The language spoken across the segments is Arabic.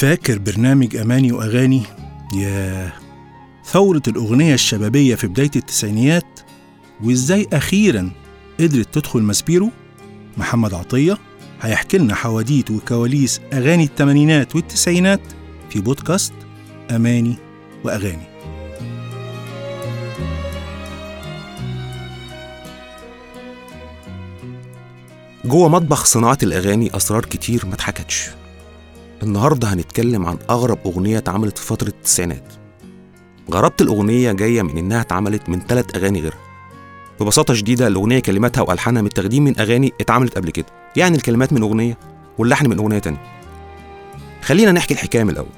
فاكر برنامج أماني وأغاني؟ يا ثورة الأغنية الشبابية في بداية التسعينيات وإزاي أخيرا قدرت تدخل مسبيرو محمد عطية هيحكي لنا حواديت وكواليس أغاني الثمانينات والتسعينات في بودكاست أماني وأغاني. جوه مطبخ صناعة الأغاني أسرار كتير ما اتحكتش. النهاردة هنتكلم عن أغرب أغنية اتعملت في فترة التسعينات. غرابة الأغنية جاية من إنها اتعملت من ثلاث أغاني غيرها. ببساطة شديدة الأغنية كلماتها وألحانها متاخدين من أغاني اتعملت قبل كده. يعني الكلمات من أغنية واللحن من أغنية تانية. خلينا نحكي الحكاية من الأول.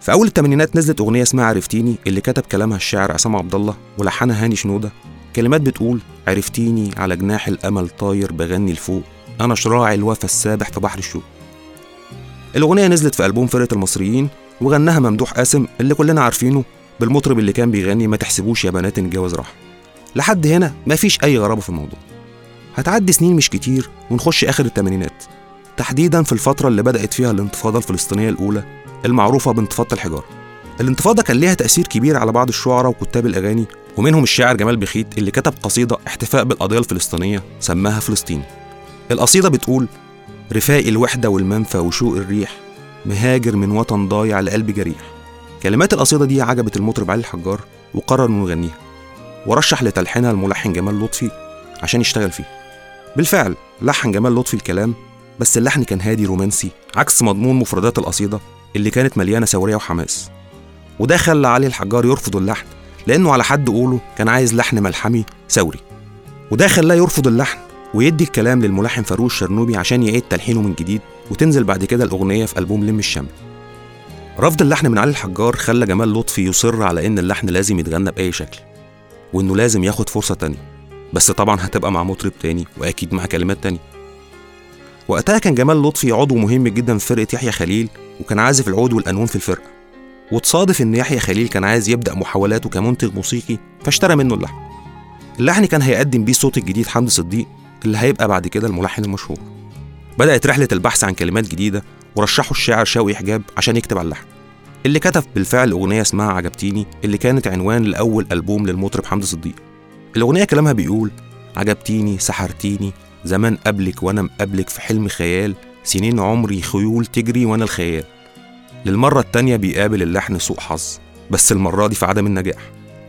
في أول الثمانينات نزلت أغنية اسمها عرفتيني اللي كتب كلامها الشاعر عصام عبد الله ولحنها هاني شنودة. كلمات بتقول عرفتيني على جناح الأمل طاير بغني لفوق أنا شراعي الوفا السابح في بحر الشوق. الأغنية نزلت في ألبوم فرقة المصريين وغناها ممدوح قاسم اللي كلنا عارفينه بالمطرب اللي كان بيغني ما تحسبوش يا بنات نتجوز راح لحد هنا مفيش أي غرابة في الموضوع. هتعدي سنين مش كتير ونخش آخر الثمانينات تحديدا في الفترة اللي بدأت فيها الانتفاضة الفلسطينية الأولى المعروفة بانتفاضة الحجارة. الانتفاضة كان ليها تأثير كبير على بعض الشعراء وكتاب الأغاني ومنهم الشاعر جمال بخيت اللي كتب قصيدة احتفاء بالقضية الفلسطينية سماها فلسطين. القصيدة بتقول رفاق الوحدة والمنفى وشوق الريح مهاجر من وطن ضايع لقلب جريح. كلمات القصيدة دي عجبت المطرب علي الحجار وقرر إنه يغنيها ورشح لتلحينها الملحن جمال لطفي عشان يشتغل فيه. بالفعل لحن جمال لطفي الكلام بس اللحن كان هادي رومانسي عكس مضمون مفردات القصيدة اللي كانت مليانة ثورية وحماس. وده خلى علي الحجار يرفض اللحن لأنه على حد قوله كان عايز لحن ملحمي ثوري وده خلاه يرفض اللحن ويدي الكلام للملحن فاروق الشرنوبي عشان يعيد تلحينه من جديد وتنزل بعد كده الأغنية في ألبوم لم الشمل. رفض اللحن من علي الحجار خلى جمال لطفي يصر على إن اللحن لازم يتغنى بأي شكل وإنه لازم ياخد فرصة تانية. بس طبعا هتبقى مع مطرب تاني وأكيد مع كلمات تانية. وقتها كان جمال لطفي عضو مهم جدا في فرقة يحيى خليل وكان عازف العود والقانون في الفرقة. وتصادف إن يحيى خليل كان عايز يبدأ محاولاته كمنتج موسيقي فاشترى منه اللحن. اللحن كان هيقدم بيه الصوت الجديد حمدي صديق اللي هيبقى بعد كده الملحن المشهور. بدأت رحلة البحث عن كلمات جديدة ورشحوا الشاعر شوقي حجاب عشان يكتب على اللحن. اللي كتب بالفعل أغنية اسمها عجبتيني اللي كانت عنوان لأول ألبوم للمطرب حمدي صديق. الأغنية كلامها بيقول عجبتيني سحرتيني زمان قبلك وأنا مقابلك في حلم خيال سنين عمري خيول تجري وأنا الخيال. للمرة التانية بيقابل اللحن سوء حظ بس المرة دي في عدم النجاح.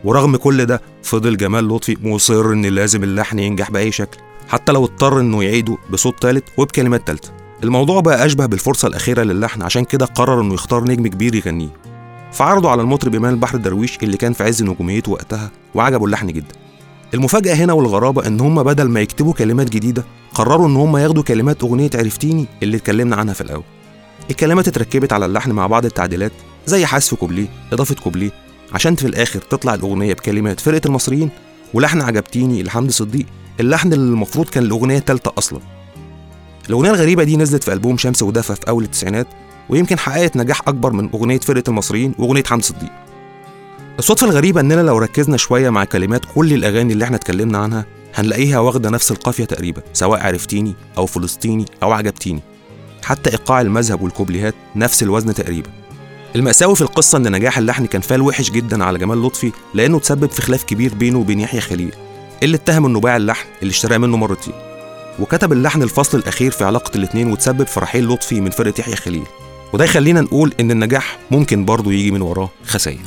ورغم كل ده فضل جمال لطفي مصر إن لازم اللحن ينجح بأي شكل. حتى لو اضطر إنه يعيده بصوت تالت وبكلمات تالتة. الموضوع بقى أشبه بالفرصة الأخيرة للحن عشان كده قرر إنه يختار نجم كبير يغنيه. فعرضوا على المطرب إيمان البحر درويش اللي كان في عز نجوميته وقتها وعجبه اللحن جدا. المفاجأة هنا والغرابة إن هم بدل ما يكتبوا كلمات جديدة قرروا إن هم ياخدوا كلمات أغنية عرفتيني اللي اتكلمنا عنها في الأول. الكلمات اتركبت على اللحن مع بعض التعديلات زي حذف كوبليه إضافة كوبليه عشان في الآخر تطلع الأغنية بكلمات فرقة المصريين ولحن عجبتيني لحمدي صديق اللحن اللي المفروض كان الأغنية التالتة أصلا. الأغنية الغريبة دي نزلت في ألبوم شمس ودفى في أول التسعينات ويمكن حققت نجاح أكبر من أغنية فرقة المصريين وأغنية حمدي صديق الصدفة الغريبة إننا لو ركزنا شوية مع كلمات كل الأغاني اللي إحنا اتكلمنا عنها هنلاقيها واخدة نفس القافية تقريبا سواء عرفتيني أو فلسطيني أو عجبتيني. حتى إيقاع المذهب والكوبليهات نفس الوزن تقريبا. المأساوي في القصة إن نجاح اللحن كان فال وحش جدا على جمال لطفي لأنه تسبب في خلاف كبير بينه وبين يحيى خليل. اللي اتهم انه باع اللحن اللي اشتراه منه مرتين وكتب اللحن الفصل الأخير في علاقة الاتنين وتسبب في رحيل لطفي من فرقة يحيى خليل. وده يخلينا نقول إن النجاح ممكن برضه يجي من وراه خسائر.